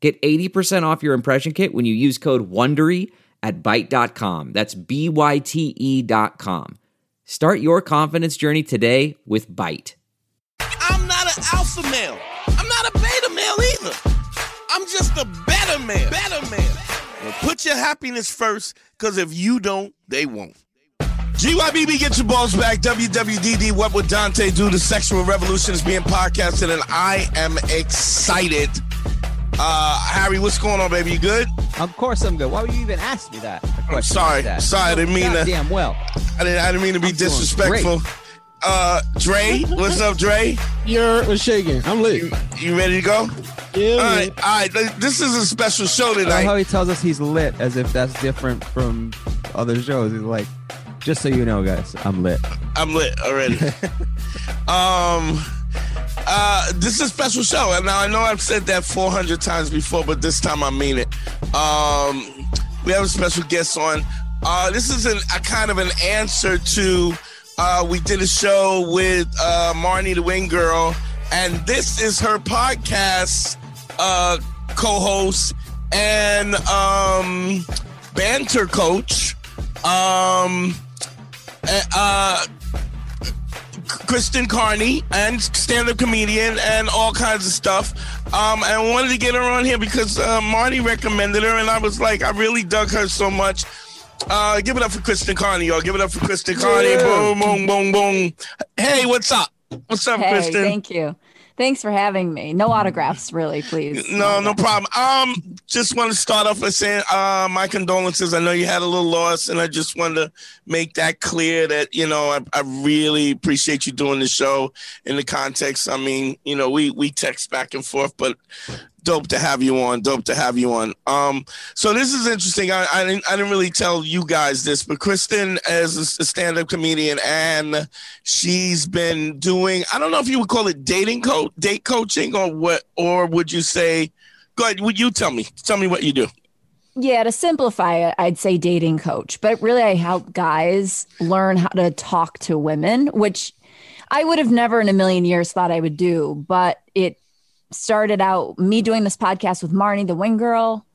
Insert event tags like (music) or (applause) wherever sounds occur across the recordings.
Get 80% off your impression kit when you use code WONDERY at Byte.com. That's B-Y-T-E dot com. Start your confidence journey today with Byte. I'm not an alpha male. I'm not a beta male either. I'm just a better man. Better man. Well, put your happiness first, because if you don't, they won't. GYBB, get your balls back. WWDD, what would Dante do? The sexual revolution is being podcasted, and I am excited. Uh, Harry, what's going on, baby? You good? Of course I'm good. Why would you even ask me that? I'm sorry. Like sorry, I didn't mean to. Damn well. I didn't. I didn't mean to be disrespectful. Uh, Dre, what's up, Dre? You're what's shaking. I'm lit. You, you ready to go? Yeah. All right, all right. This is a special show I love tonight. how he tells us he's lit as if that's different from other shows. He's like, just so you know, guys, I'm lit. I'm lit already. (laughs) um, uh, this is a special show, and now I know I've said that 400 times before, but this time I mean it. Um, we have a special guest on. Uh, this is an, a kind of an answer to. Uh, we did a show with uh, Marnie the Wing Girl, and this is her podcast uh, co-host and um, banter coach. Um, uh, Kristen Carney and stand-up comedian and all kinds of stuff. Um, and I wanted to get her on here because uh, Marnie recommended her, and I was like, I really dug her so much. Uh, give it up for Kristen Carney, y'all. Give it up for Kristen Carney. Boom, boom, boom, boom. Hey, what's up? What's up, Hey, Kristen? thank you. Thanks for having me. No autographs, really, please. No, no problem. Um, just want to start off by saying, uh, my condolences. I know you had a little loss, and I just wanted to make that clear that you know I, I really appreciate you doing the show in the context. I mean, you know, we we text back and forth, but dope to have you on. Dope to have you on. Um, so this is interesting. I I didn't I didn't really tell you guys this, but Kristen is a stand-up comedian, and she's been doing. I don't know if you would call it dating coach, date coaching, or what, or would you say? Go ahead. Would you tell me? Tell me what you do. Yeah, to simplify it, I'd say dating coach, but really I help guys learn how to talk to women, which I would have never in a million years thought I would do, but it started out me doing this podcast with Marnie, the wing girl,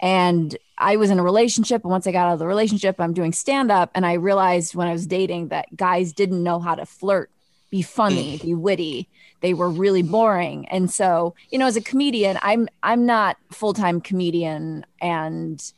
and I was in a relationship. And once I got out of the relationship, I'm doing stand up. And I realized when I was dating that guys didn't know how to flirt, be funny, mm. be witty. They were really boring. And so, you know, as a comedian, I'm I'm not full-time comedian and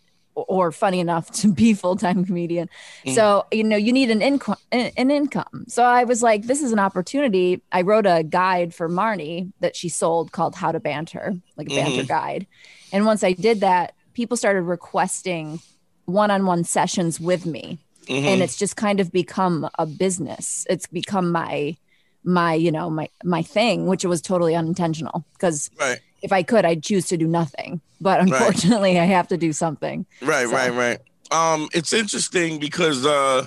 or funny enough to be full-time comedian. Mm. So, you know, you need an income an income. So I was like, this is an opportunity. I wrote a guide for Marnie that she sold called How to Banter, like a mm-hmm. banter guide. And once I did that, people started requesting one-on-one sessions with me. Mm-hmm. And it's just kind of become a business. It's become my my, you know, my my thing, which was totally unintentional because Right. If I could, I'd choose to do nothing. But unfortunately, (laughs) I have to do something. Right, So- right, right. Um, it's interesting because uh,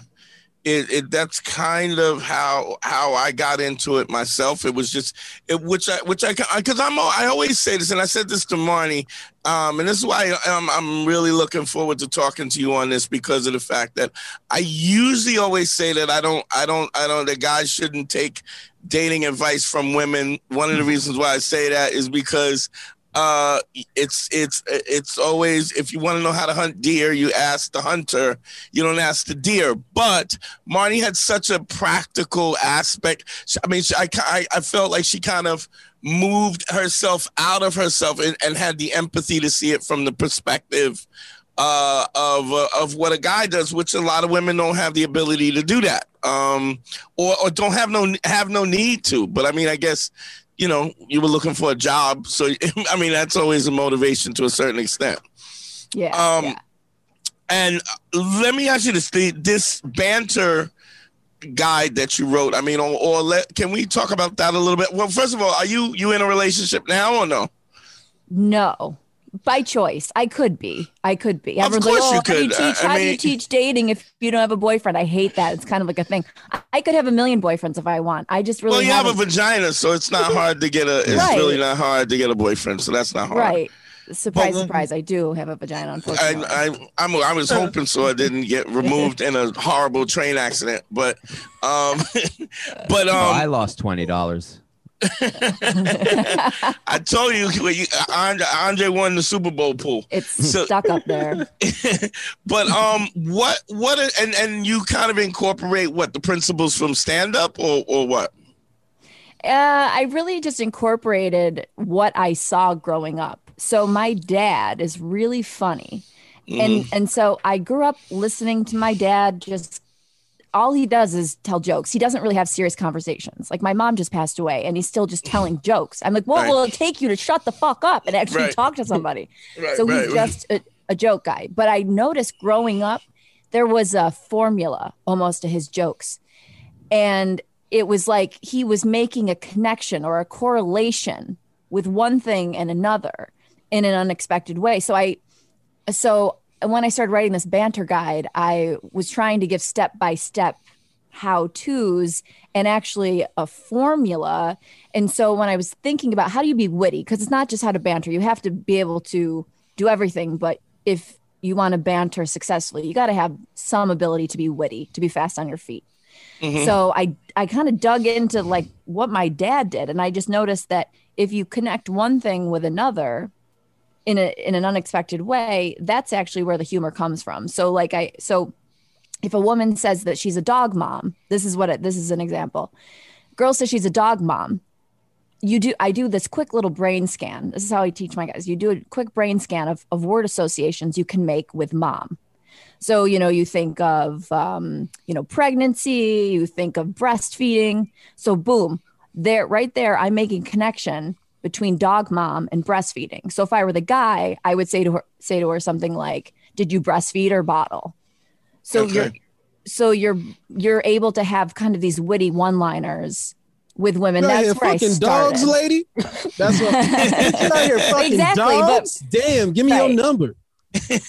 it, it that's kind of how how I got into it myself. It was just it, which I which I because I'm I always say this, and I said this to Marnie, um, and this is why I'm I'm really looking forward to talking to you on this because of the fact that I usually always say that I don't I don't I don't that guys shouldn't take dating advice from women. One of the reasons why I say that is because uh it's it's it's always if you want to know how to hunt deer you ask the hunter. You don't ask the deer. But marnie had such a practical aspect. I mean I, I i felt like she kind of moved herself out of herself and, and had the empathy to see it from the perspective uh, of uh, of what a guy does, which a lot of women don't have the ability to do that, um, or or don't have no have no need to. But I mean, I guess you know you were looking for a job, so (laughs) I mean that's always a motivation to a certain extent. Yeah. Um, yeah. And let me ask you this: the, this banter guide that you wrote. I mean, or, or let, can we talk about that a little bit? Well, first of all, are you you in a relationship now or no? No, by choice. I could be. I could be. Of Everyone's course like, you oh, How do you could. teach? I- I how do you teach dating if you don't have a boyfriend? I hate that. It's kind of like a thing. I- I could have a million boyfriends if I want. I just really well, you have a haven't- vagina, so it's not (laughs) hard to get a. It's Right. really not hard to get a boyfriend, so that's not hard. right. Surprise, Well, surprise! I do have a vagina. I, Unfortunately, I, I'm, I was hoping so I didn't get (laughs) removed in a horrible train accident, but, um, (laughs) but um, Oh, I lost twenty dollars. (laughs) I told you, you Andre, Andre won the Super Bowl pool. it's so- stuck up there. (laughs) but um, what what and and you kind of incorporate what the principles from stand up or or what? Uh, I really just incorporated what I saw growing up. So my dad is really funny, and and so I grew up listening to my dad. Just all he does is tell jokes. He doesn't really have serious conversations. Like my mom just passed away, and he's still just telling (laughs) jokes. I'm like, what Right. will it take you to shut the fuck up and actually Right. talk to somebody? (laughs) Right, so he's just a, a joke guy. But I noticed growing up, there was a formula almost to his jokes. And it was like he was making a connection or a correlation with one thing and another in an unexpected way. So I, so when I started writing this banter guide, I was trying to give step by step how to's and actually a formula. And so when I was thinking about how do you be witty, because it's not just how to banter, you have to be able to do everything. But if you want to banter successfully, you got to have some ability to be witty, to be fast on your feet. Mm-hmm. So I I kind of dug into like what my dad did, and I just noticed that if you connect one thing with another in a in an unexpected way, that's actually where the humor comes from. So like I so if a woman says that she's a dog mom, this is what it, this is an example. Girl says she's a dog mom. You do I do this quick little brain scan. This is how I teach my guys. You do a quick brain scan of, of word associations you can make with mom. So, you know, you think of, um, you know, pregnancy, you think of breastfeeding. So, boom, there, right there, I'm making connection between dog mom and breastfeeding. So, if I were the guy, I would say to her, say to her something like, "Did you breastfeed or bottle?" So Okay. you're, so you're you're able to have kind of these witty one-liners with women. Out That's here where I fucking dogs, lady. That's what. (laughs) Here fucking Exactly, but- Damn, give me Right. your number.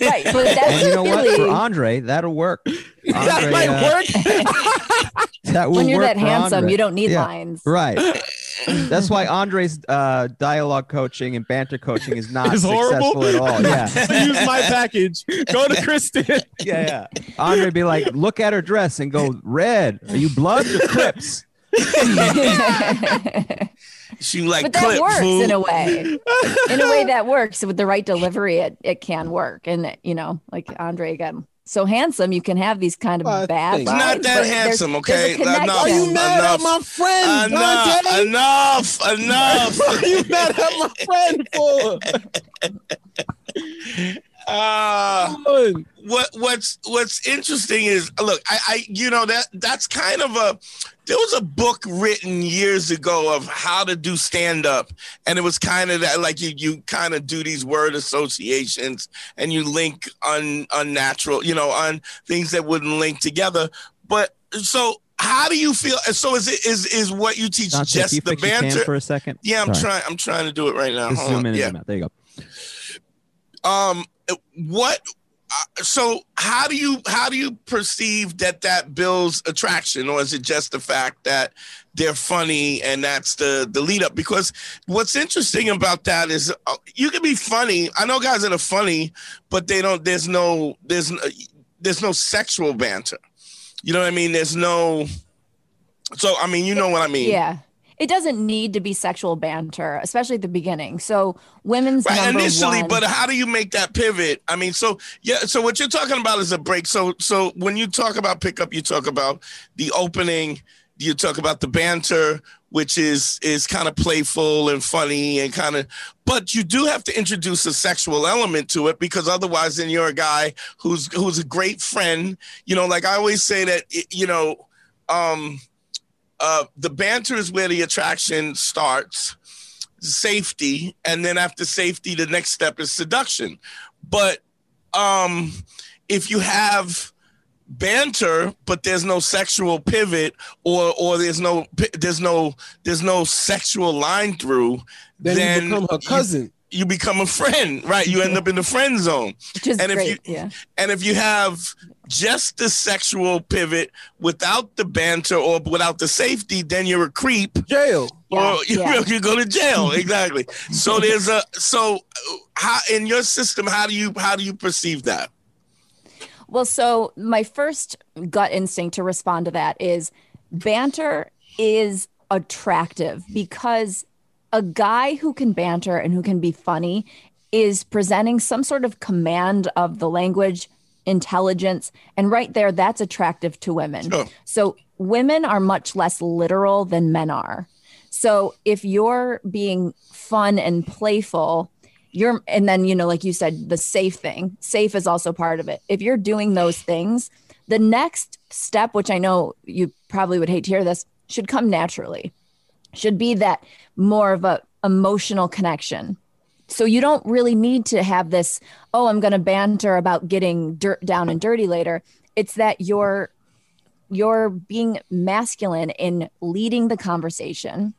Right, but that's And you know what? really For Andre, that'll work. (laughs) that Andre, might uh, work. (laughs) That will when you're work that handsome, Andre. you don't need Yeah. lines. Right. (laughs) That's why Andre's uh, dialogue coaching and banter coaching is not It's successful horrible. at all. Yeah. Use my package. Go to Kristen. Yeah, yeah. Andre be like, look at her dress and go, red. Are you Bloods or Crips? (laughs) She like but that works food. in a way. In a way (laughs) that works with the right delivery, it, it can work. And you know, like Andre again, so handsome, you can have these kind of Uh, bad. thanks. vibes, Not that handsome, okay? Enough. Are you mad Enough. at my friend, Enough, Dante? enough, enough. Are you mad at my friend (laughs) for? Uh, what what's what's interesting is look, I, I you know that that's kind of a there was a book written years ago of how to do stand up, and it was kind of that like you you kind of do these word associations and you link un, unnatural, you know, on things that wouldn't link together. But so how do you feel? So is it is is what you teach Dante, just you the banter? for a second? Yeah, I'm Sorry. trying. I'm trying to do it right now. Zoom in Yeah. There you go. um what so how do you how do you perceive that that builds attraction or is it just the fact that they're funny and that's the the lead up? Because what's interesting about that is uh, you can be funny. I know guys that are funny but they don't there's no there's no, there's no sexual banter. You know what i mean? There's no so i mean you know what i mean. Yeah. It doesn't need to be sexual banter, especially at the beginning. So women's right initially one, but how do you make that pivot? I mean so yeah so what you're talking about is a break. So so when you talk about pickup you talk about the opening you talk about the banter which is is kind of playful and funny and kind of but you do have to introduce a sexual element to it because otherwise then you're a guy who's who's a great friend. You know like i always say that you know um uh the banter is where the attraction starts safety and then after safety the next step is seduction but um if you have banter but there's no sexual pivot or or there's no there's no there's no sexual line through Then, then you become her cousin. You become a friend, right? You end up in the friend zone. Which is and if great. you yeah. and if you have just the sexual pivot without the banter or without the safety, then you're a creep Jail. Yeah, or (laughs) you, yeah. you go to jail. (laughs) Exactly. so there's a so uh, how in your system how do you how do you perceive that? Well, so my first gut instinct to respond to that is banter is attractive because a guy who can banter and who can be funny is presenting some sort of command of the language, intelligence, and right there, that's attractive to women. Sure. So women are much less literal than men are. So if you're being fun and playful, you're and then you know like you said the safe thing safe is also part of it if you're doing those things the next step which i know you probably would hate to hear this should come naturally should be that more of a emotional connection so you don't really need to have this oh i'm going to banter about getting dirt down and dirty later it's that you're you're being masculine in leading the conversation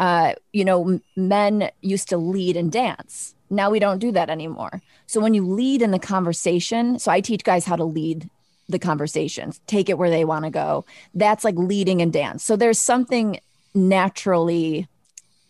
uh, you know, men used to lead and dance. Now we don't do that anymore. So when you lead in the conversation, so I teach guys how to lead the conversations, take it where they want to go. That's like leading and dance. So there's something naturally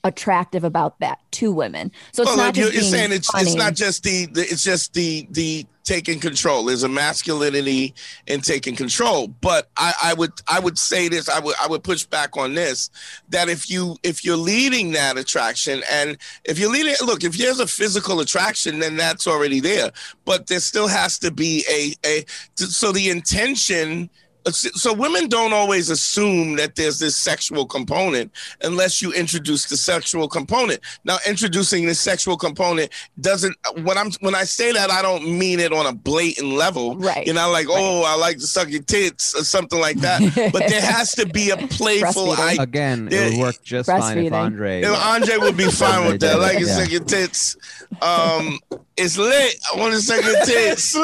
attractive about that to women. So it's Well, not just you're saying it's it's not just the, the it's just the the taking control. There's a masculinity in taking control. But I, I would I would say this. I would I would push back on this that if you if you're leading that attraction and if you're leading look if there's a physical attraction then that's already there. But there still has to be a a so the intention. So women don't always assume that there's this sexual component unless you introduce the sexual component. Now, introducing the sexual component doesn't. When I'm when I say that, I don't mean it on a blatant level. Right. You know, like oh, I like to suck your tits or something like that. but there (laughs) has to be a playful. I, Again, it would work just fine if. Andre. you know, Andre would be (laughs) fine with that. Like to Yeah. suck your tits. Um, it's lit. I want to suck your tits.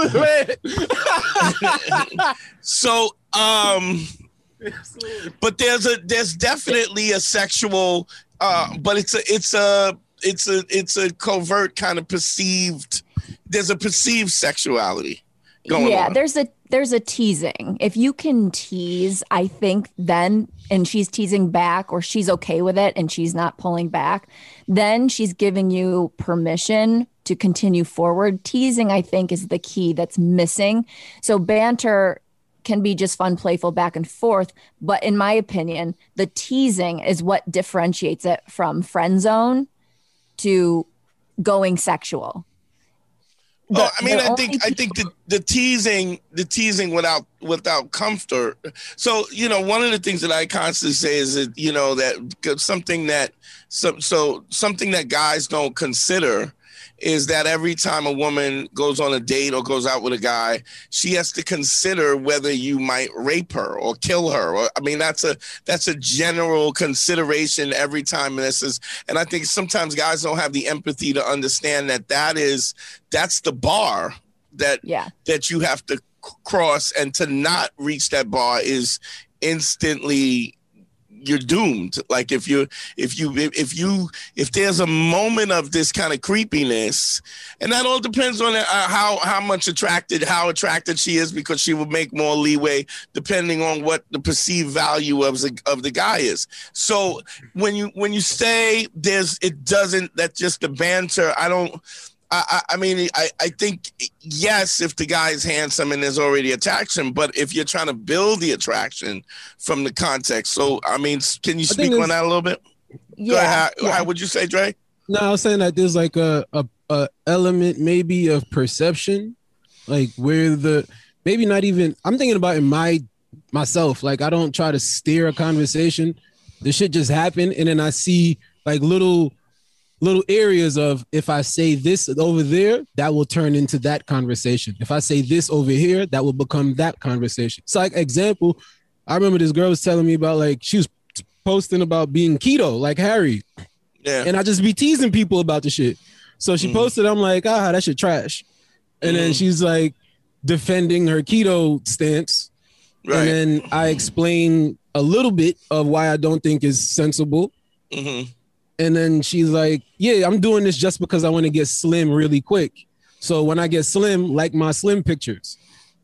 so, um, but there's a there's definitely a sexual, uh, but it's a it's a it's a it's a covert kind of perceived. There's a perceived sexuality going yeah on. Yeah, there's a there's a teasing if you can tease i think then and she's teasing back or she's okay with it and she's not pulling back then she's giving you permission to continue forward. Teasing i think is the key that's missing. So banter can be just fun playful back and forth but in my opinion the teasing is what differentiates it from friend zone to going sexual. Oh, I mean, I think I think the, the teasing, the teasing without without comfort. So you know, one of the things that I constantly say is that you know that something that so so something that guys don't consider is that every time a woman goes on a date or goes out with a guy, she has to consider whether you might rape her or kill her. Or, I mean, that's a that's a general consideration every time. And this is, and I think sometimes guys don't have the empathy to understand that that is that's the bar that yeah that you have to cross, and to not reach that bar is instantly you're doomed. Like if you if you if, you if there's a moment of this kind of creepiness and that all depends on uh, how how much attracted how attracted she is because she will make more leeway depending on what the perceived value of the of the guy is. So when you when you say there's it doesn't that just the banter i don't I, I mean, I, I think yes, if the guy is handsome and there's already attraction, but if you're trying to build the attraction from the context, so I mean, can you speak on that a little bit? Yeah, ahead. How, yeah. how would you say, Dre? No, I was saying that there's like a, a a element maybe of perception, like where the maybe not even I'm thinking about in my myself. Like I don't try to steer a conversation. The shit just happened, and then I see like little little areas of if I say this over there, that will turn into that conversation. If I say this over here, that will become that conversation. So like example, I remember this girl was telling me about like she was posting about being keto, like Harry Yeah. and I just be teasing people about the shit. So she Mhm. posted, I'm like, ah, that shit trash. And then Mhm. she's like defending her keto stance. right. And then I explain a little bit of why I don't think is sensible. hmm And then she's like, "Yeah, I'm doing this just because I want to get slim really quick. So when I get slim, like my slim pictures."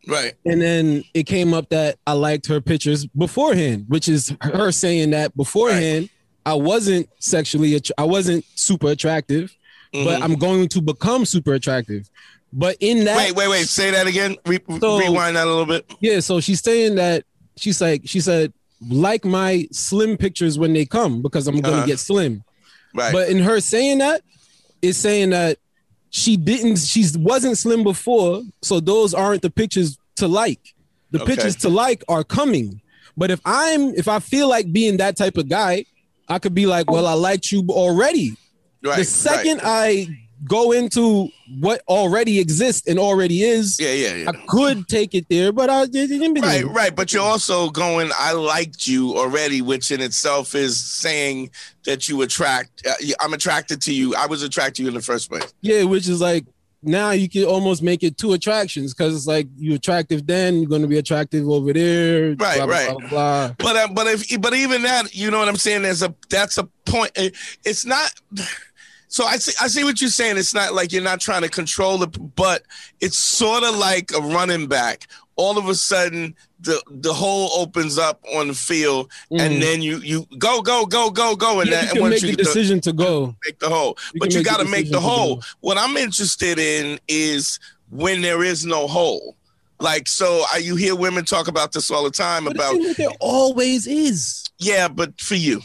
Right. And then it came up that I liked her pictures beforehand, which is her saying that beforehand I wasn't sexually, att- I wasn't super attractive, but Mhm. I'm going to become super attractive. But in that, Wait, wait, wait. Say that again. Re- So- rewind that a little bit. yeah, so she's saying that she's like, she said, like my slim pictures when they come because I'm gonna Uh-huh. get slim. Right. But in her saying that, it's saying that she didn't, she wasn't slim before, so those aren't the pictures to like. The Okay. pictures to like are coming. But if I'm, if I feel like being that type of guy, I could be like, well, I liked you already. right. the second Right. I go into what already exists and already is, Yeah, yeah, yeah. I could take it there, but I didn't. Right, right. But you're also going, I liked you already, which in itself is saying that you attract, uh, I'm attracted to you. I was attracted to you in the first place. Yeah, which is like now you can almost make it two attractions because it's like you're attractive then, you're going to be attractive over there. Right, blah, blah, right. Blah, blah. But, uh, but if, but even that, you know what I'm saying? There's a, that's a point. It- It's not, so I see, I see what you're saying. It's not like you're not trying to control it, but it's sort of like a running back. All of a sudden, the the hole opens up on the field, Mhm. and then you you go go go go go, and Yeah, you and can once make you the decision to go. make the hole. You but you got to make the hole. What I'm interested in is when there is no hole. Like so, I, you hear women talk about this all the time But it about there always is. yeah, but for you,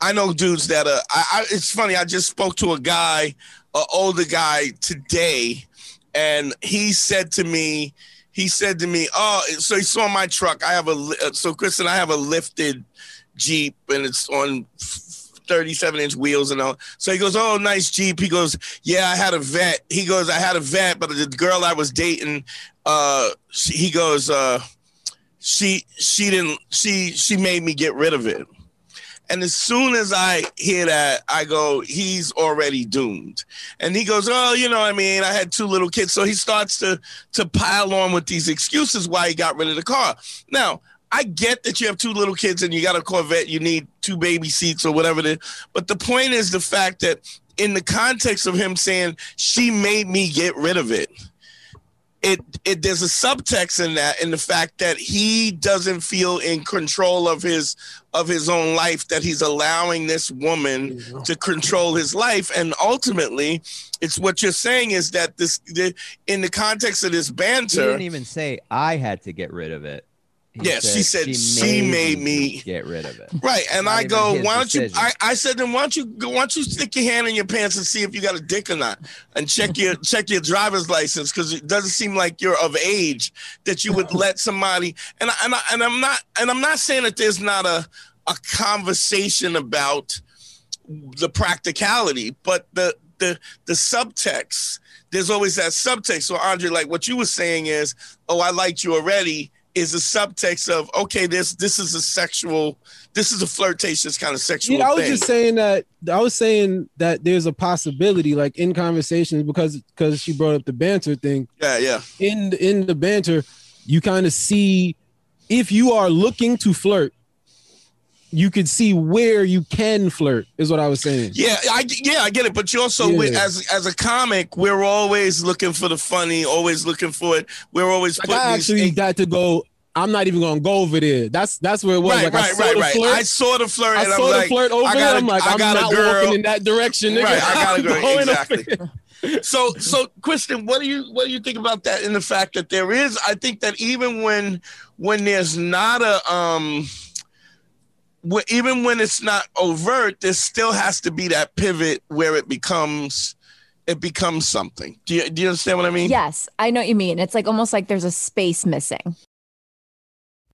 I know dudes that uh, I, I it's funny. I just spoke to a guy, an older guy today, and he said to me, he said to me, oh, so he saw my truck. I have a uh, so Kristen, I have a lifted Jeep, and it's on. 37 inch wheels and all. So he goes, Oh, nice Jeep. He goes, Yeah, I had a Vette. He goes, I had a Vette, but the girl I was dating, uh, she, he goes, uh, she she didn't she she made me get rid of it and as soon as i hear that i go he's already doomed. And he goes oh you know i mean? I had two little kids. So he starts to to pile on with these excuses why he got rid of the car. Now i get that you have two little kids and you got a corvette you need two baby seats or whatever it is. But the point is the fact that in the context of him saying she made me get rid of it it it there's a subtext in that in the fact that he doesn't feel in control of his of his own life that he's allowing this woman to control his life and ultimately it's what you're saying is that this the, in the context of this He banter didn't even say I had to get rid of it. He Yeah, she said she made me- get rid of it. Right, and Not I go, why don't you? I, I said, then why don't you go? Why don't you stick your hand in your pants and see if you got a dick or not, and check your (laughs) check your driver's license because it doesn't seem like you're of age that you would let somebody. And I, and I, and I'm not and I'm not saying that there's not a a conversation about the practicality, but the the the subtext. There's always that subtext. So Andre, like what you were saying is, oh, I liked you already. Is a subtext of okay, this this is a sexual, this is a flirtatious kind of sexual Yeah, I was thing. just saying that. I was saying that there's a possibility, like in conversations, because because she brought up the banter thing. yeah, yeah, In in the banter, you kind of see if you are looking to flirt, you could see where you can flirt. Is what I was saying. yeah. I yeah, I get it. But you also, Yeah. as as a comic, we're always looking for the funny, always looking for it. We're always Like putting I these actually got to go. I'm not even gonna go over there. That's that's where it was. right, like I saw right, the right. flirt. I saw the flirt, I and I'm saw the like, flirt over I there. got a- I'm like, I I'm a not girl. walking in that direction. Nigga. Right, I got a I'm (laughs) girl, exactly. so so Kristen, what do you what do you think about that in the fact that there is I think that even when when there's not a um even when it's not overt, there still has to be that pivot where it becomes it becomes something. Do you do you understand what I mean? Yes, I know what you mean. It's like almost like there's a space missing.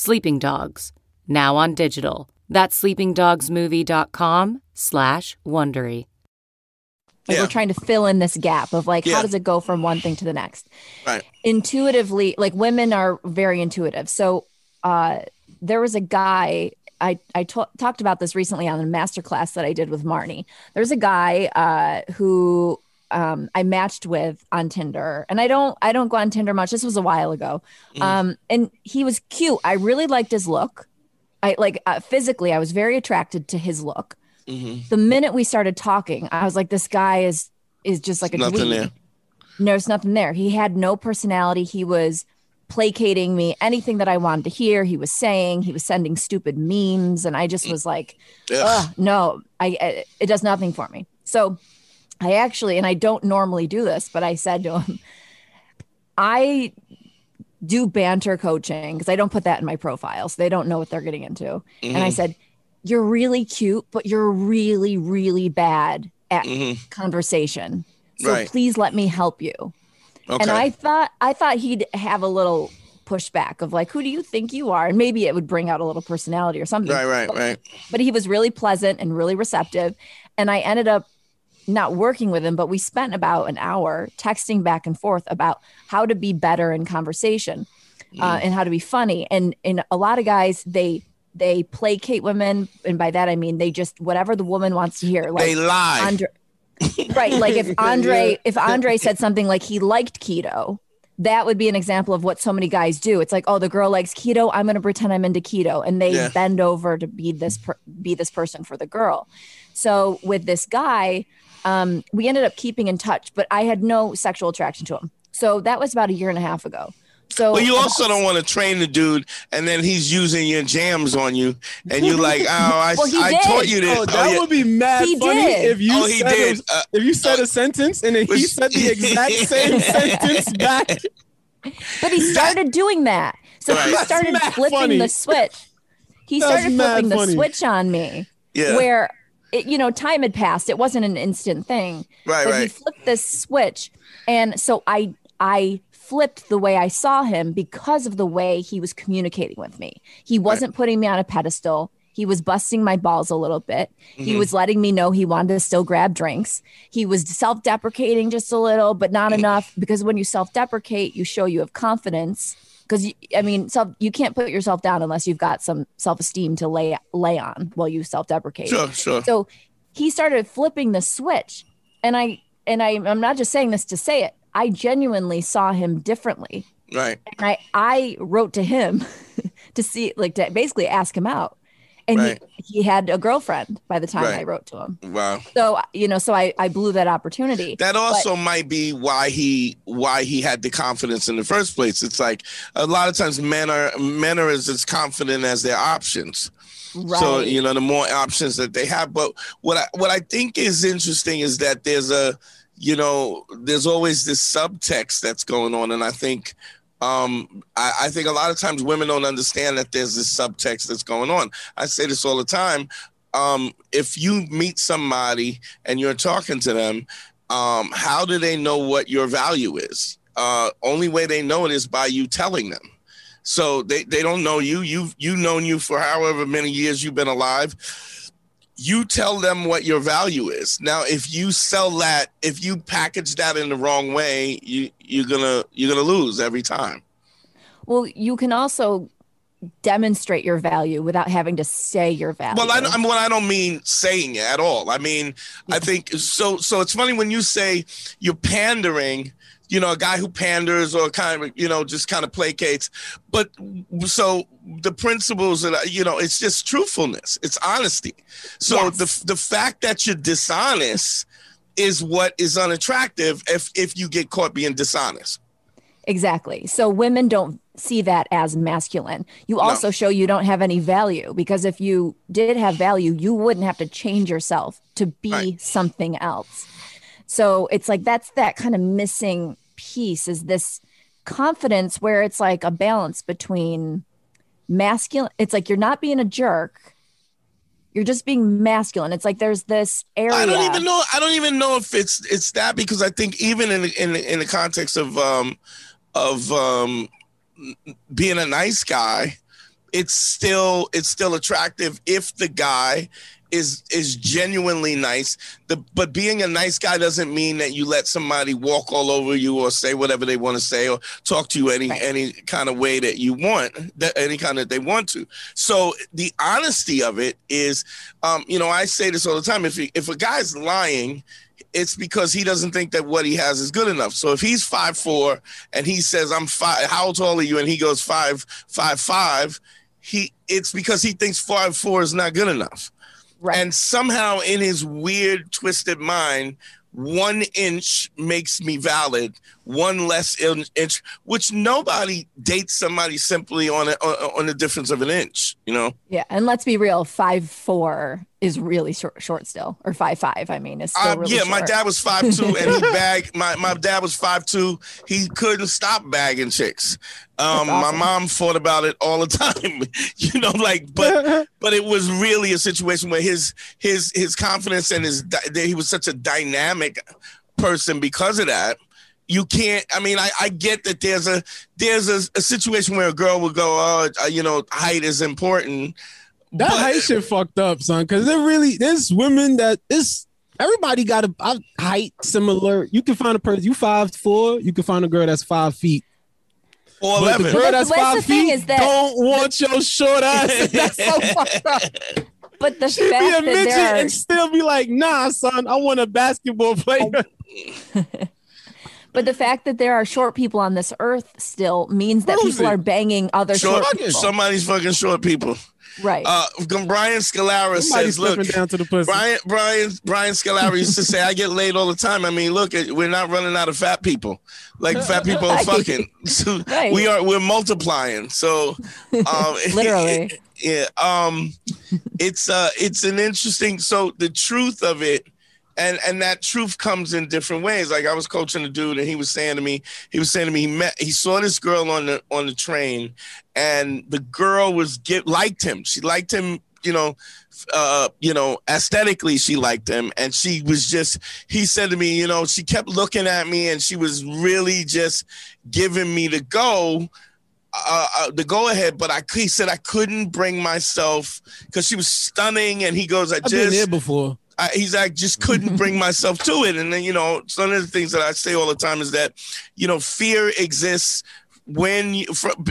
Sleeping Dogs, now on digital. That's sleepingdogsmovie.com slash Wondery. Like Yeah. we're trying to fill in this gap of like, Yeah. how does it go from one thing to the next? Right. Intuitively, like women are very intuitive. So uh, there was a guy, I, I talked about this recently on a master class that I did with Marnie. There's a guy uh, who um, I matched with on Tinder, and I don't I don't go on Tinder much. This was a while ago, um, and he was cute. I really liked his look. I like uh, physically, I was very attracted to his look. Mhm. The minute we started talking, I was like, this guy is is just like a Nothing dweeb. there. There's nothing there. He had no personality. He was placating me. Anything that I wanted to hear, he was saying. He was sending stupid memes, and I just was like, no, I it does nothing for me. So I actually, and I don't normally do this, but I said to him, I do banter coaching because I don't put that in my profile, so they don't know what they're getting into. And I Mhm. said, You're really cute, but you're really, really bad at Mhm. conversation. So Right. please let me help you. Okay. And I thought I thought he'd have a little pushback of like, who do you think you are? And maybe it would bring out a little personality or something right, right, right. but he was really pleasant and really receptive. And I ended up not working with him, but we spent about an hour texting back and forth about how to be better in conversation uh, Mm. and how to be funny. And and a lot of guys they they placate women, and by that I mean they just whatever the woman wants to hear. Like they lie. Andre, right? Like if (laughs) Andre if Andre said something like he liked keto. That would be an example of what so many guys do. It's like, oh, the girl likes keto. I'm going to pretend I'm into keto, and they Yeah. bend over to be this per- be this person for the girl. So with this guy, um, we ended up keeping in touch, but I had no sexual attraction to him. So that was about a year and a half ago. So Well, you also don't want to train the dude, and then he's using your jams on you, and you're like, oh, I, (laughs) Well, I did. taught you this. Oh, that yeah. would be mad He funny did. if you Oh, he said did. a- Uh, if you said a sentence and then he said the (laughs) exact same (laughs) sentence back. But he started doing that. So he started flipping funny. the switch. He started mad flipping the funny. switch on me yeah, where it, you know, time had passed. It wasn't an instant thing. right, but he flipped this switch. And so I I flipped the way I saw him because of the way he was communicating with me. He wasn't putting me on a pedestal. He was busting my balls a little bit. He Mhm. was letting me know he wanted to still grab drinks. He was self deprecating just a little, but not enough because when you self deprecate, you show you have confidence. Because I mean, self you can't put yourself down unless you've got some self esteem to lay lay on while you self deprecate. Sure, sure. So he started flipping the switch. And I and I I'm not just saying this to say it. I genuinely saw him differently. Right. And I I wrote to him (laughs) to see like to basically ask him out. And Right. he, he had a girlfriend by the time Right. I wrote to him. Wow. So you know, so I I blew that opportunity. That also might be why he why he had the confidence in the first place. It's like a lot of times men are men are as, as confident as their options. right. So you know, the more options that they have. But what I what I think is interesting is that there's a you know there's always this subtext that's going on, and I think um I, I think a lot of times women don't understand that there's this subtext that's going on. I say this all the time. Um, if you meet somebody and you're talking to them, um, how do they know what your value is? Uh, only way they know it is by you telling them. So they, they don't know you. You've you known you for however many years you've been alive. You tell them what your value is. Now, if you sell that, if you package that in the wrong way, you you're gonna you're gonna lose every time. well, you can also demonstrate your value without having to say your value. Well, I, well, I don't mean saying it at all. I mean, I think so. So it's funny when you say you're pandering. You know, a guy who panders or kind of, you know, just kind of placates. But so the principles that I- you know, it's just truthfulness. It's honesty. So Yes. the the fact that you're dishonest is what is unattractive if if you get caught being dishonest. Exactly. So women don't see that as masculine. You also show you don't have any value because if you did have value, you wouldn't have to change yourself to be Right. something else. So it's like that's that kind of missing piece is this confidence where it's like a balance between masculine. It's like you're not being a jerk. You're just being masculine. It's like there's this area. I don't even know. I don't even know if it's it's that because I think even in in in the context of um of um being a nice guy, it's still it's still attractive if the guy is is genuinely nice. The but being a nice guy doesn't mean that you let somebody walk all over you or say whatever they want to say or talk to you any Right. any kind of way that you want that any kind that they want to. So the honesty of it is, um, you know, I say this all the time. If he, if a guy's lying. It's because he doesn't think that what he has is good enough. So if he's five four and he says I'm five, how tall are you? And he goes five five five, he it's because he thinks five four is not good enough. Right. And somehow in his weird, twisted mind, one inch makes me valid, one less inch, which nobody dates somebody simply on a, on on the difference of an inch, you know? yeah. And let's be real, five four is really short, short still, or five five. I mean, it's still Uh, really yeah, my dad was five two, and he (laughs) bagged. My my dad was five two. He couldn't stop bagging chicks. Um, awesome. My mom fought about it all the (laughs) time. (laughs) you know, like, but but it was really a situation where his his his confidence and his that he was such a dynamic person because of that. You can't. I mean, I, I get that there's a there's a, a situation where a girl would go, oh, uh, you know, height is important. That But- height shit fucked up, son. Because there really there's women that is everybody got a, a height similar. You can find a person you five four. You can find a girl that's five feet. Or But the girl But that's that's the five thing feet is that- don't want your short ass. (laughs) That's so fucked up. but the She be fact a that midget there are and still be like, nah, son, I want a basketball player. (laughs) But the fact that there are short people on this earth still means that Who's people it? are banging other Short, short people. somebody's fucking short people. Right. Uh, Brian Scalera Somebody says, "Look, down to the pussy. Brian, Brian, Brian Scalera used to say, I get laid all the time. I mean, look, we're not running out of fat people. Like (laughs) fat people are fucking. (laughs) So Right. We are. We're multiplying. So, um, (laughs) Literally. yeah. Um, it's uh, it's an interesting. So the truth of it. And, and that truth comes in different ways. Like I was coaching a dude, and he was saying to me, he was saying to me, he met, he saw this girl on the on the train, and the girl was get liked him. She liked him, you know, uh, you know, aesthetically she liked him, and she was just. He said to me, you know, she kept looking at me, and she was really just giving me the go. Uh, uh, the go ahead, but I he said I couldn't bring myself because she was stunning, and he goes, I I've been there before. I, he's like just couldn't bring (laughs) myself to it, and then you know, some of the things that I say all the time is that you know, fear exists when you,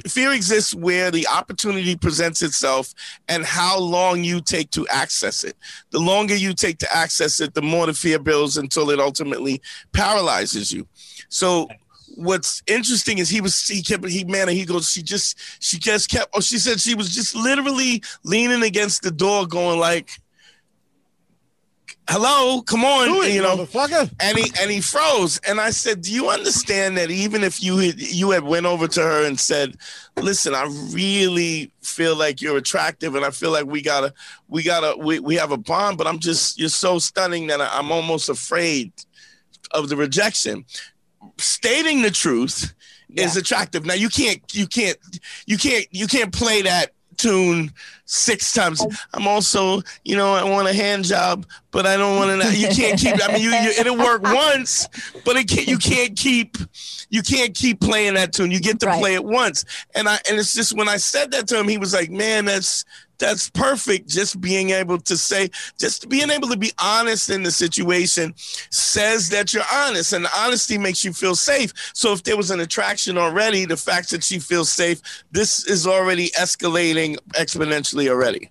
fear exists where the opportunity presents itself and how long you take to access it. The longer you take to access it, the more the fear builds until it ultimately paralyzes you. So what's interesting is he was he kept he man he goes she just she just kept oh she said she was just literally leaning against the door going like hello come on it, you know. motherfucker. and he and he froze. And i said do you understand that even if you had you had went over to her and said listen i really feel like you're attractive and i feel like we gotta we gotta we, we have a bond but i'm just you're so stunning that I, i'm almost afraid of the rejection. Stating the truth is attractive. Now you can't you can't you can't you can't play that tune six times. I'm also you know i want a hand job but i don't want to you can't keep i mean you, you it'll work once but it can't you can't keep you can't keep playing that tune. You get to Right. play it once. And i and it's just when i said that to him he was like man that's that's perfect just being able to say just being able to be honest in the situation says that you're honest and honesty makes you feel safe so if there was an attraction already the fact that she feels safe this is already escalating exponentially already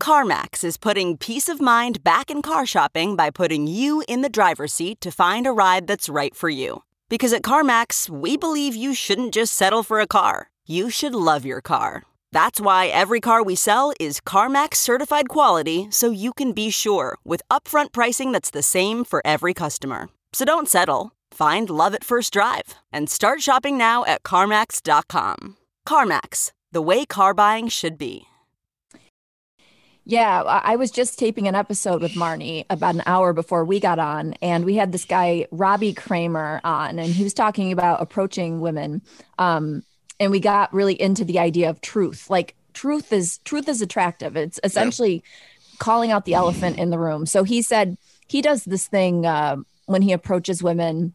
CarMax is putting peace of mind back in car shopping by putting you in the driver's seat to find a ride that's right for you. Because at CarMax, we believe you shouldn't just settle for a car, you should love your car. That's why every car we sell is CarMax certified quality so you can be sure with upfront pricing that's the same for every customer. So don't settle. Find love at first drive and start shopping now at CarMax.com. CarMax, the way car buying should be. Yeah, I was just taping an episode with Marnie about an hour before we got on, and we had this guy Robbie Kramer on, and he was talking about approaching women. Um, and we got really into the idea of truth. Like truth is truth is attractive. It's essentially calling out the elephant in the room. So he said he does this thing uh, when he approaches women,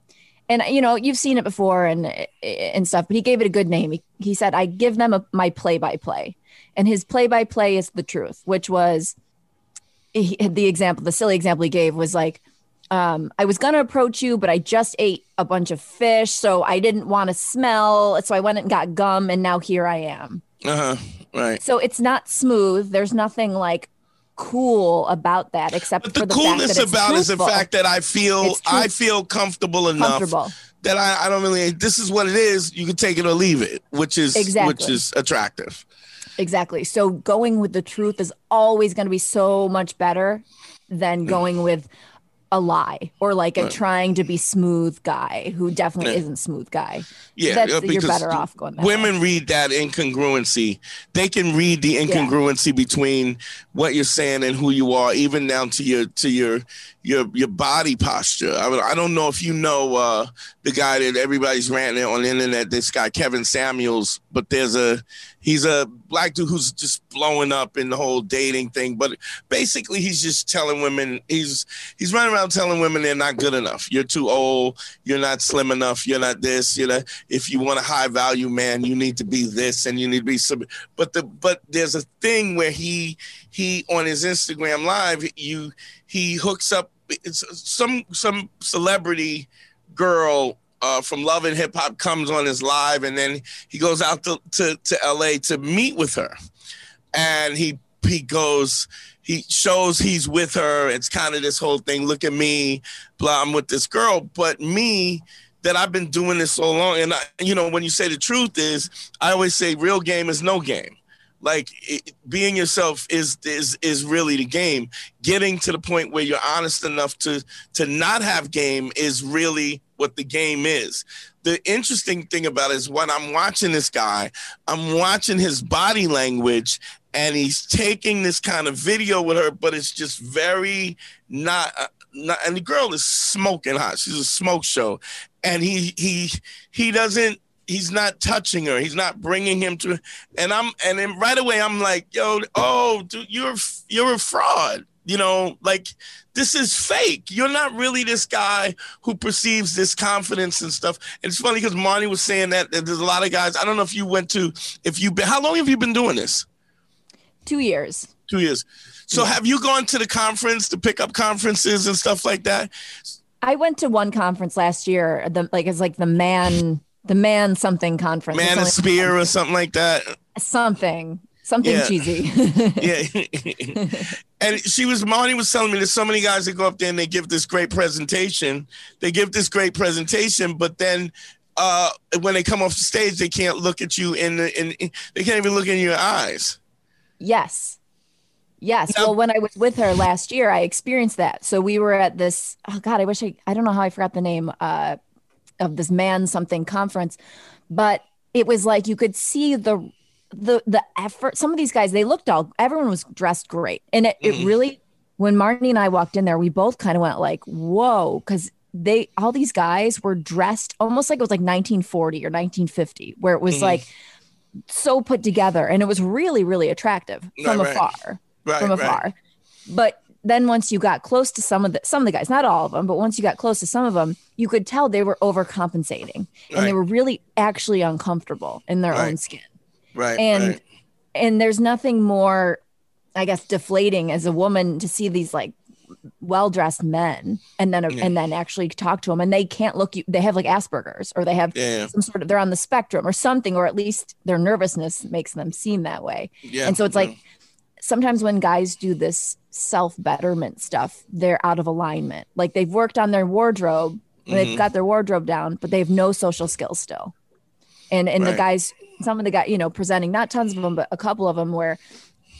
and you know you've seen it before and and stuff but he gave it a good name he, he said i give them a, my play by play and his play by play is the truth which was he, the example the silly example he gave was like um, i was going to approach you but i just ate a bunch of fish so i didn't want to smell so i went and got gum and now here i am Uh-huh. Right. so it's not smooth there's nothing like cool about that except But for the the coolness fact that it's about it is the fact that I feel I feel comfortable enough comfortable that I, I don't really this is what it is. You can take it or leave it, which is Exactly. which is attractive. Exactly. So going with the truth is always going to be so much better than going with a lie or like a Right. trying to be smooth guy who definitely Yeah. isn't smooth guy. Yeah, That's- uh, you're better off going that Women way. read that incongruency. They can read the incongruency between what you're saying and who you are, even down to your to your your your body posture. I, I don't know if you know uh, the guy that everybody's ranting on the internet. This guy Kevin Samuels, but there's a he's a black dude who's just blowing up in the whole dating thing. But basically, he's just telling women he's he's running around telling women they're not good enough. You're too old. You're not slim enough. You're not this. You know, if you want a high value man, you need to be this, and you need to be some. But the but there's a thing where he he on his Instagram live you he hooks up some some celebrity girl uh, from Love and Hip Hop comes on his live, and then he goes out to, to to LA to meet with her, and he he goes he shows he's with her. It's kind of this whole thing. Look at me, blah. I'm with this girl, but me that I've been doing this so long, and I, you know when you say the truth is, I always say real game is no game like it, being yourself is is is really the game. Getting to the point where you're honest enough to to not have game is really what the game is. The interesting thing about it is when i'm watching this guy i'm watching his body language and he's taking this kind of video with her but it's just very not uh, not, and the girl is smoking hot. She's a smoke show. And he he he doesn't he's not touching her. He's not bringing him to. And I'm and then right away I'm like, yo, oh, dude, you're you're a fraud. You know, like this is fake. You're not really this guy who perceives this confidence and stuff. And it's funny because Marnie was saying that, that there's a lot of guys. I don't know if you went to if you been how long have you been doing this? Two years. Two years. So have you gone to the conference to pick up conferences and stuff like that? I went to one conference last year. The like it's like the man the man something conference. Man of only- Spear or something like that. something something Yeah. cheesy. (laughs) yeah. and she was Marnie was telling me there's so many guys that go up there and they give this great presentation. They give this great presentation, but then uh, when they come off the stage, they can't look at you in the in, in- they can't even look in your eyes. Yes. Yes. Now- well, when I was with her last year, I experienced that. So we were at this, oh God, I wish I, I don't know how I forgot the name uh, of this man something conference, but it was like you could see the, the, the effort. Some of these guys, they looked all, everyone was dressed great. And it, it really, when Marnie and I walked in there, we both kind of went like, whoa, because they, all these guys were dressed almost like it was like 1940 or 1950, where it was Mhm. like, so put together and it was really really attractive from Right, afar Right, from right. afar but then once you got close to some of the some of the guys not all of them but once you got close to some of them you could tell they were overcompensating and Right. they were really actually uncomfortable in their own skin Right. and right. and there's nothing more i guess deflating as a woman to see these like well-dressed men and then Yeah. and then actually talk to them and they can't look you they have like asperger's or they have Yeah. some sort of they're on the spectrum or something or at least their nervousness makes them seem that way Yeah. and so it's like sometimes when guys do this self betterment stuff, they're out of alignment. Like they've worked on their wardrobe, and they've mm-hmm. got their wardrobe down, but they have no social skills still. And and the guys, some of the guys, you know, presenting not tons of them, but a couple of them where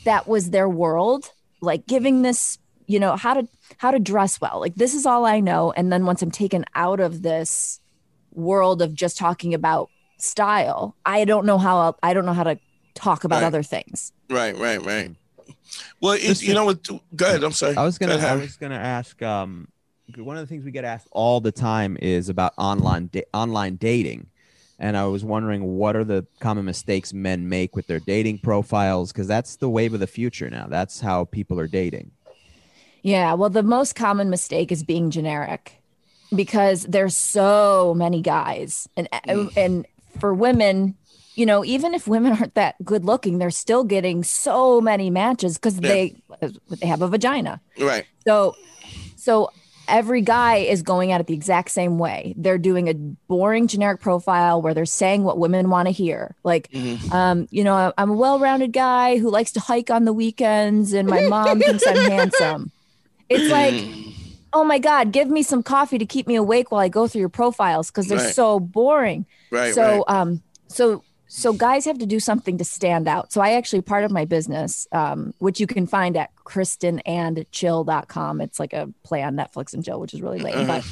that was their world, like giving this, you know, how to how to dress well. Like this is all I know. And then once I'm taken out of this world of just talking about style, I don't know how I'll, I don't know how to talk about Right. other things. Right. Right. Right. Well, it, Listen- you know what? Go ahead. I'm sorry. I was gonna Go ahead, I was gonna ask um one of the things we get asked all the time is about online da- online dating. And I was wondering what are the common mistakes men make with their dating profiles because that's the wave of the future now. That's how people are dating. Yeah, well, the most common mistake is being generic. because there's so many guys and and for women you know even if women aren't that good looking they're still getting so many matches because Yeah. they they have a vagina Right. so so every guy is going at it the exact same way they're doing a boring generic profile where they're saying what women want to hear like Mhm. um, you know i'm a well-rounded guy who likes to hike on the weekends and my mom thinks i'm (laughs) handsome it's like Mm. oh my god give me some coffee to keep me awake while i go through your profiles because they're Right. so boring Right. so right. um so so guys have to do something to stand out so i actually part of my business um which you can find at kristenandchill.com it's like a play on netflix and chill which is really lame Uh-huh. but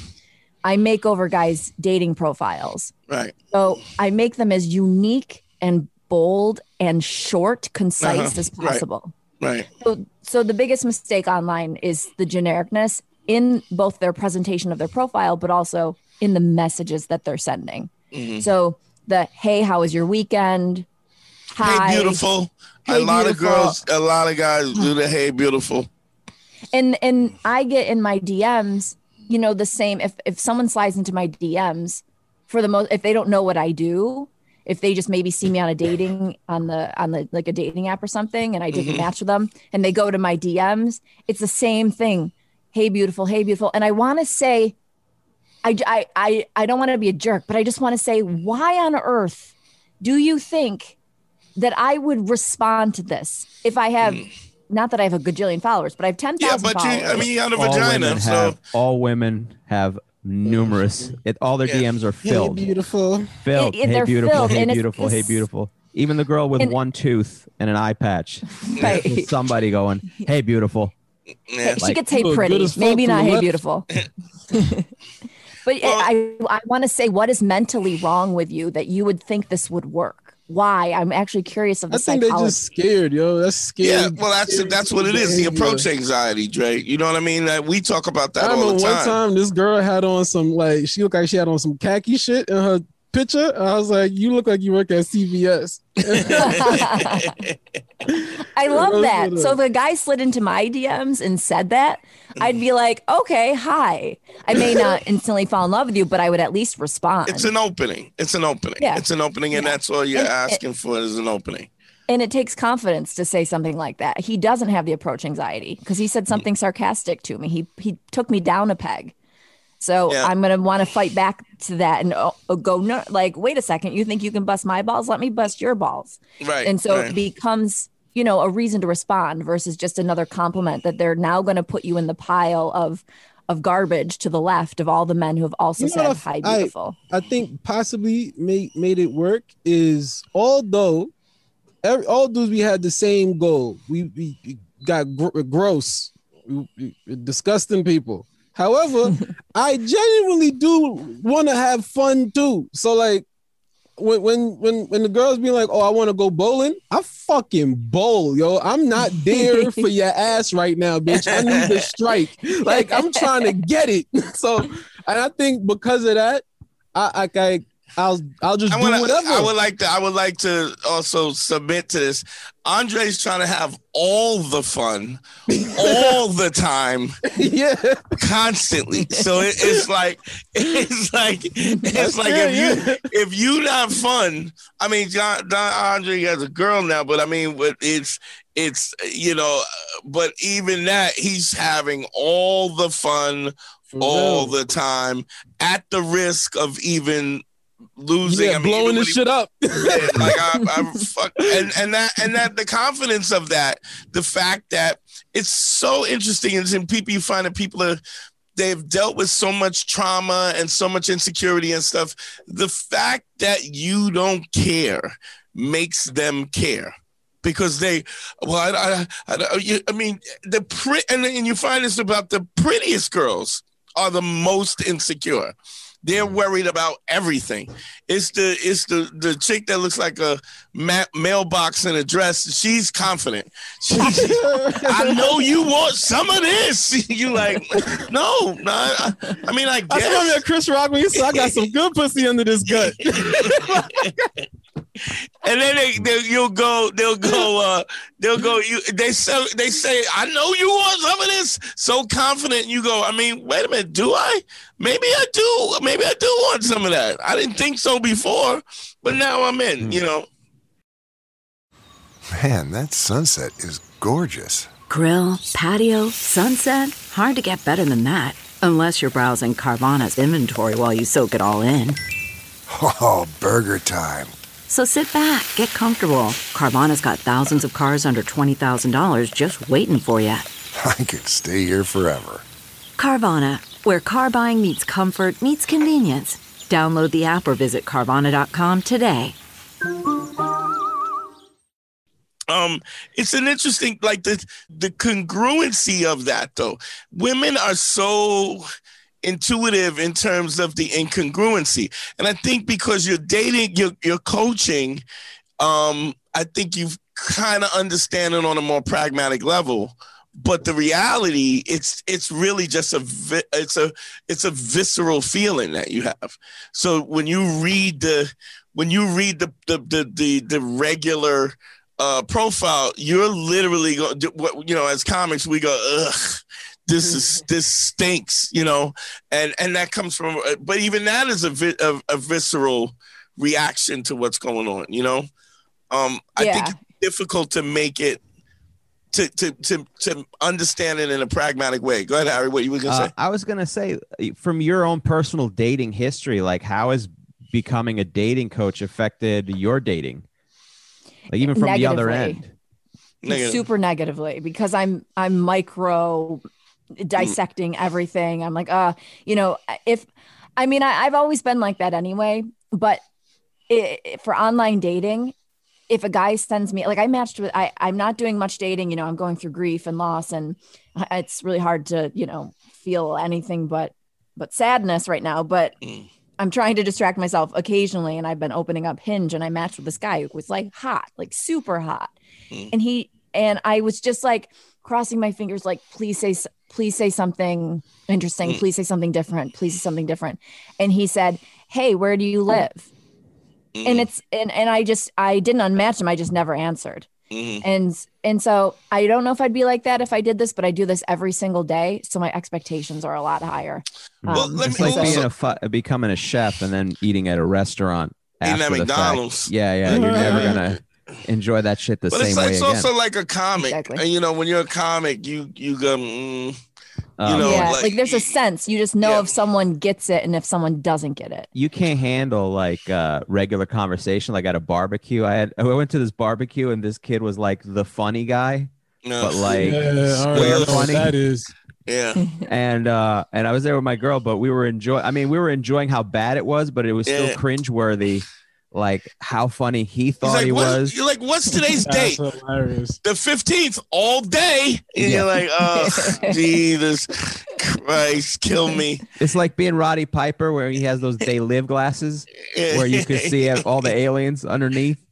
i make over guys dating profiles Right. so i make them as unique and bold and short concise Uh-huh. as possible Right. so, so the biggest mistake online is the genericness in both their presentation of their profile, but also in the messages that they're sending. Mhm. So the hey, how was your weekend? Hi, Hey, beautiful. a lot beautiful. of girls, a lot of guys (sighs) do the hey, beautiful. and and I get in my DMs, you know, the same. If if someone slides into my DMs, for the most, if they don't know what I do, if they just maybe see me on a dating on the on the like a dating app or something, and I didn't Mhm. match with them, and they go to my DMs, it's the same thing. Hey, beautiful. Hey, beautiful. And I want to say, I I I I don't want to be a jerk, but I just want to say, why on earth do you think that I would respond to this if I have? Not that I have a gajillion followers, but I have ten Hmm. Yeah, thousand but you. I mean, you got a all vagina, women so have all women have numerous. It all their Yeah. DMs are filled. Hey, filled. beautiful. filled. It- it- hey beautiful. filled, hey and it's- beautiful. Hey it's- beautiful. Even the girl with and- one tooth and an eye patch. (laughs) Right. Somebody going, "Hey beautiful." yeah. she Like- could say pretty, maybe not hey left. beautiful. (laughs) but I I want to say what is mentally wrong with you that you would think this would work? Why? I'm actually curious of the I think they psychology. just scared, yo. That's scary. Yeah, well, that's scary that's what it is. The approach anxiety, Dre. You know what I mean? That we talk about that I all remember the one time. time this girl had on some like she looked like she had on some khaki shit in her picture. I was like, "You look like you work at CVS." (laughs) I love that. are the- So if a guy slid into my DMs and said that, I'd be mm. like, okay, hi. I may not (laughs) instantly fall in love with you, but I would at least respond. It's an opening. It's an opening. Yeah. It's an opening, and Yeah. that's all you're And- asking for is an opening. and it takes confidence to say something like that. He doesn't have the approach anxiety because he said mm. something sarcastic to me. He he took me down a peg. So Yeah. I'm gonna want to fight back to that and uh, uh, go no, like, wait a second, you think you can bust my balls? Let me bust your balls. Right. and so right. it becomes you know a reason to respond versus just another compliment that they're now going to put you in the pile of of garbage to the left of all the men who have also You know said what hi I- beautiful. I think possibly made made it work is although every, all dudes we had the same goal. We, we got gr- gross, we- we- disgusting people. However, (laughs) I genuinely do want to have fun too. So like when when when when the girls be like, "Oh, I want to go bowling," I fucking bowl, yo. I'm not there (laughs) for your ass right now, bitch. I need to strike. (laughs) Like I'm trying to get it. So, and I think because of that, I I, I I'll I'll just I do wanna, whatever. I would like to. I would like to also submit to this. Andre's trying to have all the fun, all the time, (laughs) yeah, constantly. So it, it's like it's like it's like if you if you not fun. I mean, John, Don Andre has a girl now, but I mean, but it's it's you know, but even that he's having all the fun all the time at the risk of even losing. yeah, I mean, blowing this shit up. (laughs) like I, I'm fuck, and and that and that the confidence of that, the fact that it's so interesting, and in people you find that people are they've dealt with so much trauma and so much insecurity and stuff. The fact that you don't care makes them care because they well I I, I, I mean the pre and, and you find this about the prettiest girls are the most insecure they're mm. worried about everything it's the it's the the chick that looks like a ma- mailbox in a dress she's confident she's I know you want some of this. (laughs) You like, no, no. I, I mean, I I saw me Chris Rock when he said, "I got some good pussy under this gut." (laughs) (laughs) and then they, they you'll go they'll go uh they'll go you they say they say I know you want some of this so confident you go I mean wait a minute do I maybe I do maybe I do want some of that I didn't think so before but now I'm in you know Man, that sunset is gorgeous. Grill, patio, sunset. Hard to get better than that. Unless you're browsing Carvana's inventory while you soak it all in. Oh, burger time. So sit back, get comfortable. Carvana's got thousands of cars under $20,000 just waiting for you. (laughs) I could stay here forever. Carvana, where car buying meets comfort, meets convenience. Download the app or visit Carvana.com today. um it's an interesting like the the congruency of that though women are so intuitive in terms of the incongruency and i think because you're dating you're, you're coaching um i think you've kind of understand it on a more pragmatic level but the reality it's it's really just a vi- it's a it's a visceral feeling that you have so when you read the when you read the the the the, the regular uh, profile, you're literally going. You know, as comics, we go, ugh. This is this stinks, you know, and and that comes from. But even that is a vi- a, a visceral reaction to what's going on, you know. Um, I Yeah. think it's difficult to make it to to to to understand it in a pragmatic way. Go ahead, Harry. What you were gonna Uh, say? I was gonna say, from your own personal dating history, like how has becoming a dating coach affected your dating? Like even from the other end. Negative. super negatively because I'm I'm micro dissecting everything. I'm like, uh, you know, if I mean I, I've always been like that anyway, but i i- for online dating, if a guy sends me like I matched with I I'm not doing much dating, you know, I'm going through grief and loss and it's really hard to, you know, feel anything but but sadness right now, but Mm. I'm trying to distract myself occasionally and I've been opening up Hinge and I matched with this guy who was like hot, like super hot. Mm. And he and I was just like crossing my fingers like please say please say something interesting, Mm. please say something different, please say something different. And he said, "Hey, where do you live?" And Mm, it's and and I just I didn't unmatch him. I just never answered. mhm. And and so I don't know if I'd be like that if I did this, but I do this every single day, so my expectations are a lot higher. Well, Um, let It's me like so- being a fu- becoming a chef and then eating at a restaurant. Eating at the fact. McDonald's. Yeah, yeah. You're never gonna enjoy that shit the But same it's, way it's again. also like a comic. Exactly. And, you know, when you're a comic, you you go, mm, Um, know, yeah, like- like, there's a sense you just know Yeah. if someone gets it and if someone doesn't get it. you can't handle like uh regular conversation like at a barbecue i had i went to this barbecue and this kid was like the funny guy no. but like yeah, square know what funny that is. yeah. (laughs) and uh and i was there with my girl but we were enjoying i mean we were enjoying how bad it was but it was still Yeah. cringe worthy like how funny he thought like, he was You're like, what's today's (laughs) date? The 15th, all day. And you're like, oh, (laughs) Jesus Christ, kill me. it's like being roddy piper where he has those They Live glasses where you can see (laughs) all the aliens underneath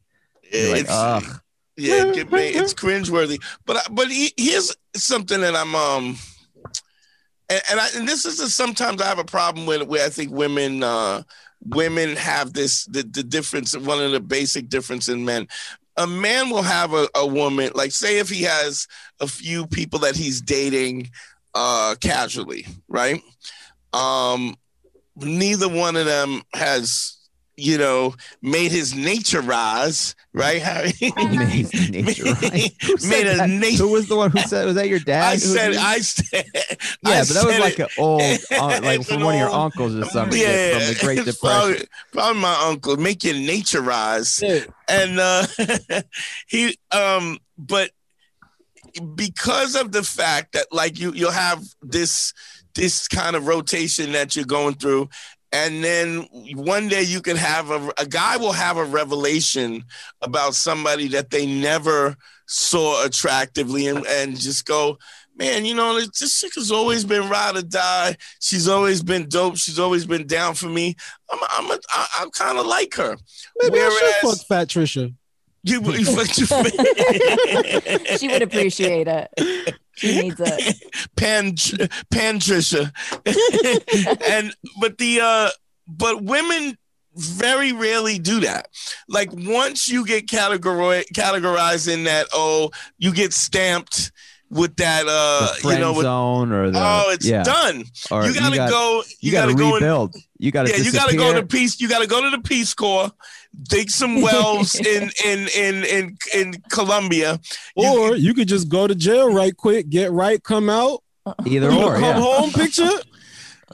you're like It's- ugh Yeah, get me, it's cringeworthy. But I- but he, here's something that I'm um, and and, I, and this is a, sometimes I have a problem with where I think women uh women have this the the difference one of the basic difference in men. A man will have a, a woman like say if he has a few people that he's dating uh casually, right? Um, neither one of them has you know made his nature rise, right? Harry? (laughs) Made his nature rise. (laughs) Who made a that? nature. who was the one who said was that your dad I who said, was- I said, Yeah, I but that was like an old, uh, like (laughs) It's from an one of your uncles or something yeah, from the Great Depression. Probably, probably my uncle. Make your nature rise, Yeah. and uh, he, um, but because of the fact that like you, you'll have this this kind of rotation that you're going through. And then one day you can have a, a guy will have a revelation about somebody that they never saw attractively and, and just go, man, you know, this this chick has always been ride or die. She's always been dope. She's always been down for me. I'm, I'm, a, I, I kind of like her. Maybe I should fuck Fat Trisha. You, you fucked your (laughs) she would appreciate it. (laughs) She (laughs) needs it. Pan Pan Trisha. (laughs) and but the uh but women very rarely do that. Like once you get categori- categorized in that, oh, you get stamped with that, uh, the you know, with, zone or the oh, it's yeah. done. Or you gotta got- go. You, You, got to gotta, go. And, rebuild. You got to yeah, you gotta go to peace. You gotta go to the Peace Corps, dig some (laughs) wells in in in in in Colombia. Or you could just go to jail right quick, get right, come out, either or. come Yeah. home picture.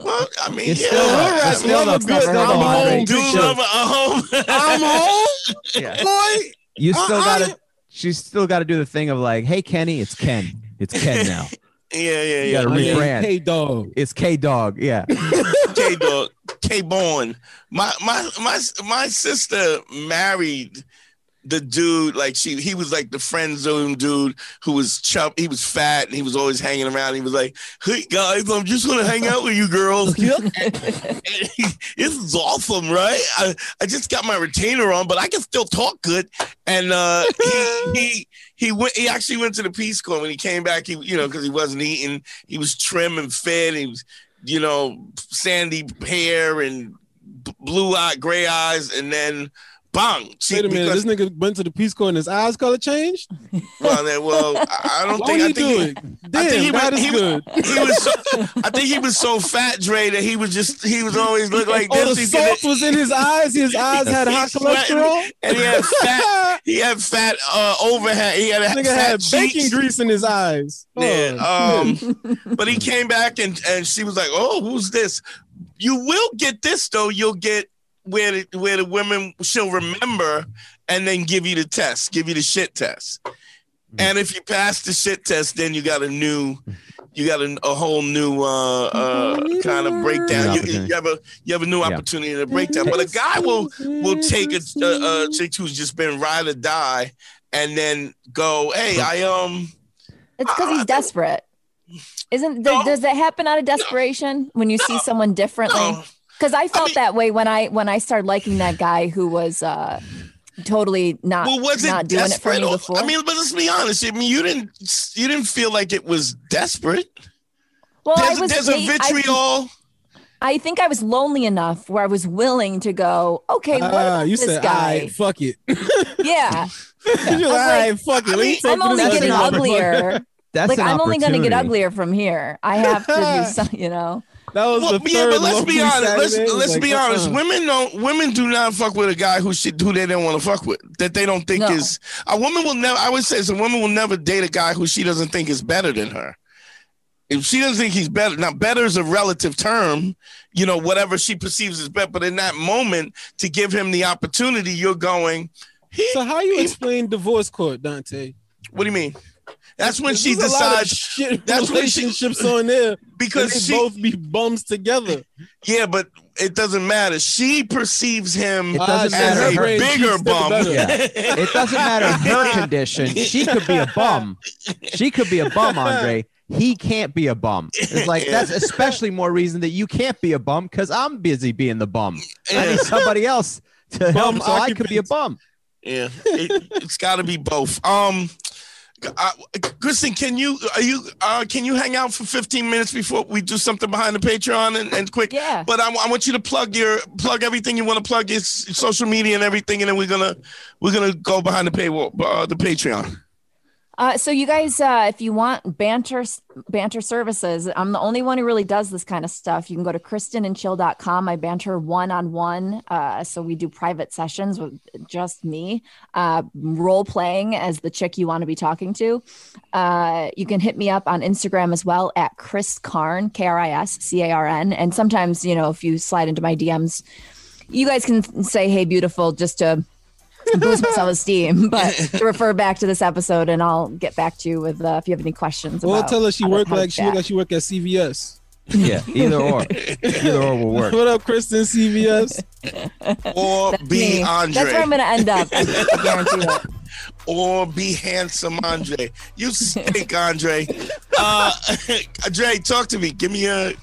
well, I mean, It's yeah, still, all right, still, love a good- I'm Andre. home do love a home. I'm home, (laughs) Yeah. boy. You still I- got I- to. She's still got to do the thing of like, hey Kenny, it's Ken. It's Ken (laughs) now. yeah, yeah, You yeah. gotta Oh, rebrand. Hey, dog. It's K Dog. Yeah. K dog, K born. My my my my sister married the dude. Like she, he was like the friend zone dude who was chub. He was fat and he was always hanging around. He was like, "Hey guys, I'm just gonna hang out with you girls. (laughs) (laughs) this is awesome, right? I, I just got my retainer on, but I can still talk good." And uh, he (laughs) he he went. He actually went to the Peace Corps. When he came back, he you know because he wasn't eating, he was trim and fit. He was you know sandy hair and blue eye, gray eyes, and then bang. She, Wait a minute, because- this nigga went to the Peace Corps and his eyes color changed. well, then, well, I I don't think. would I he think he, it? I think he that was, is he, good. He was so, I think he was so fat, Dre, that he was just he was always look like Oh, this. the He did salt was in his eyes. His eyes had high cholesterol. and he had fat. (laughs) He had fat uh, overhead. He had a Nigga had bacon grease in his eyes. Yeah, Oh, um, but he came back and and she was like, "Oh, who's this?" You will get this though. You'll get where the, where the women she'll remember and then give you the test, give you the shit test. And if you pass the shit test, then you got a new, you got a, a whole new uh, uh, kind of breakdown. New You, you have a you have a new Yeah. opportunity to break down. But a guy will will take a, a, a chick who's just been ride or die, and then go, "Hey, I um." It's because he's desperate. Isn't th- No. does that happen out of desperation when you see someone differently? No, Because I felt mean- that way when I when I started liking that guy who was uh totally not well, was it not doing it for desperate? me before. I mean, but let's be honest. I mean, you didn't you didn't feel like it was desperate. well, There's, I was there's a wait- I- vitriol. I, think I was lonely enough where I was willing to go. Okay, what about you this said, guy? "Alright, fuck it." (laughs) Yeah, You're like, like, "Alright, fuck it. I mean, (laughs) I'm only getting uglier. That's like I'm only going to get uglier from here. I have to do something, (laughs) you know. That was Well, the yeah, third but let's be honest. Let's Saturday. Let's like, be uh-uh. honest. uh-uh. Women don't. Women do not fuck with a guy who should who they don't want to fuck with. That they don't think No. is a woman will never. I would say, so a woman will never date a guy who she doesn't think is better than her. If she doesn't think he's better, now better is a relative term. You know, whatever she perceives as better. But in that moment, to give him the opportunity, you're going. He, So how you he- explain divorce court, Dante? What do you mean? That's when she There's a lot of decides. shit (laughs) that's when she- relationships on there Because because she- they both be bums together. Yeah, but it doesn't matter. She perceives him It doesn't as a brain bigger bum. Yeah. It doesn't matter her condition. She could be a bum. She could be a bum, Andre. He can't be a bum. It's like that's especially more reason that you can't be a bum because I'm busy being the bum. I need somebody else to help Bum so I could be a bum. Yeah, it, it's got to be both. Um, uh, Kristen, can you are you uh can you hang out for 15 minutes before we do something behind the Patreon and, and quick? Yeah. But I, I want you to plug your plug everything you want to plug your social media and everything, and then we're gonna we're gonna go behind the paywall, uh, the Patreon. Uh, so you guys, uh, if you want banter banter services, I'm the only one who really does this kind of stuff. You can go to kristenandchill.com. I banter one on one. So we do private sessions with just me, uh, role playing as the chick you want to be talking to. Uh, you can hit me up on Instagram as well at Chris Carn, K R I S C A R N. And sometimes, you know, if you slide into my DMs, you guys can say, "Hey, beautiful," just to (laughs) boost my self-esteem, but to refer back to this episode, and I'll get back to you with uh, if you have any questions. Well, about tell her she how to- work like she chat. work like she work at CVS. Yeah, either or. Either or will work. What up, Kristen? CVS. (laughs) Or That's be me. Andre. That's where I'm going to end up. I (laughs) guarantee it. or be handsome Andre. You stink, Andre. Uh, Andre, talk to me. Give me a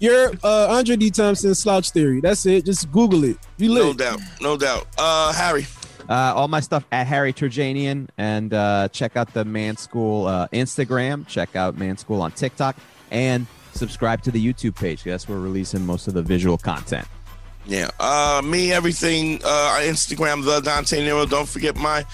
You're uh, Andre D. Thompson slouch theory. That's it. Just Google it. You live. no doubt, no doubt. Uh, Harry. Uh, all my stuff at Harry Terjanian and uh, check out the Man School uh, Instagram. Check out Man School on TikTok and subscribe to the YouTube page. That's where we're releasing most of the visual content. Yeah. Uh, me, everything. Uh, Instagram, the Dante Nero. Don't forget my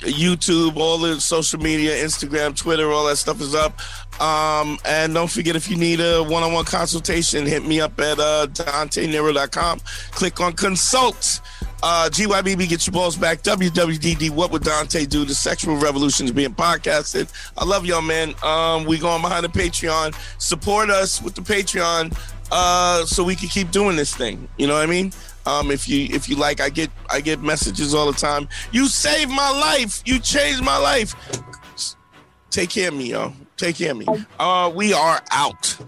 YouTube, all the social media, Instagram, Twitter, all that stuff is up. Um, and don't forget if you need a one-on-one consultation, hit me up at uh, DanteNero.com. Click on consult. Uh, GYBB, get your balls back. WWDD, what would Dante do? The sexual revolution is being podcasted. I love y'all, man. Um, we going behind the Patreon. Support us with the Patreon uh, so we can keep doing this thing. You know what I mean? Um, if you if you like, I get I get messages all the time. You saved my life. You changed my life. Take care of me, y'all. Take care of me. Uh, we are out.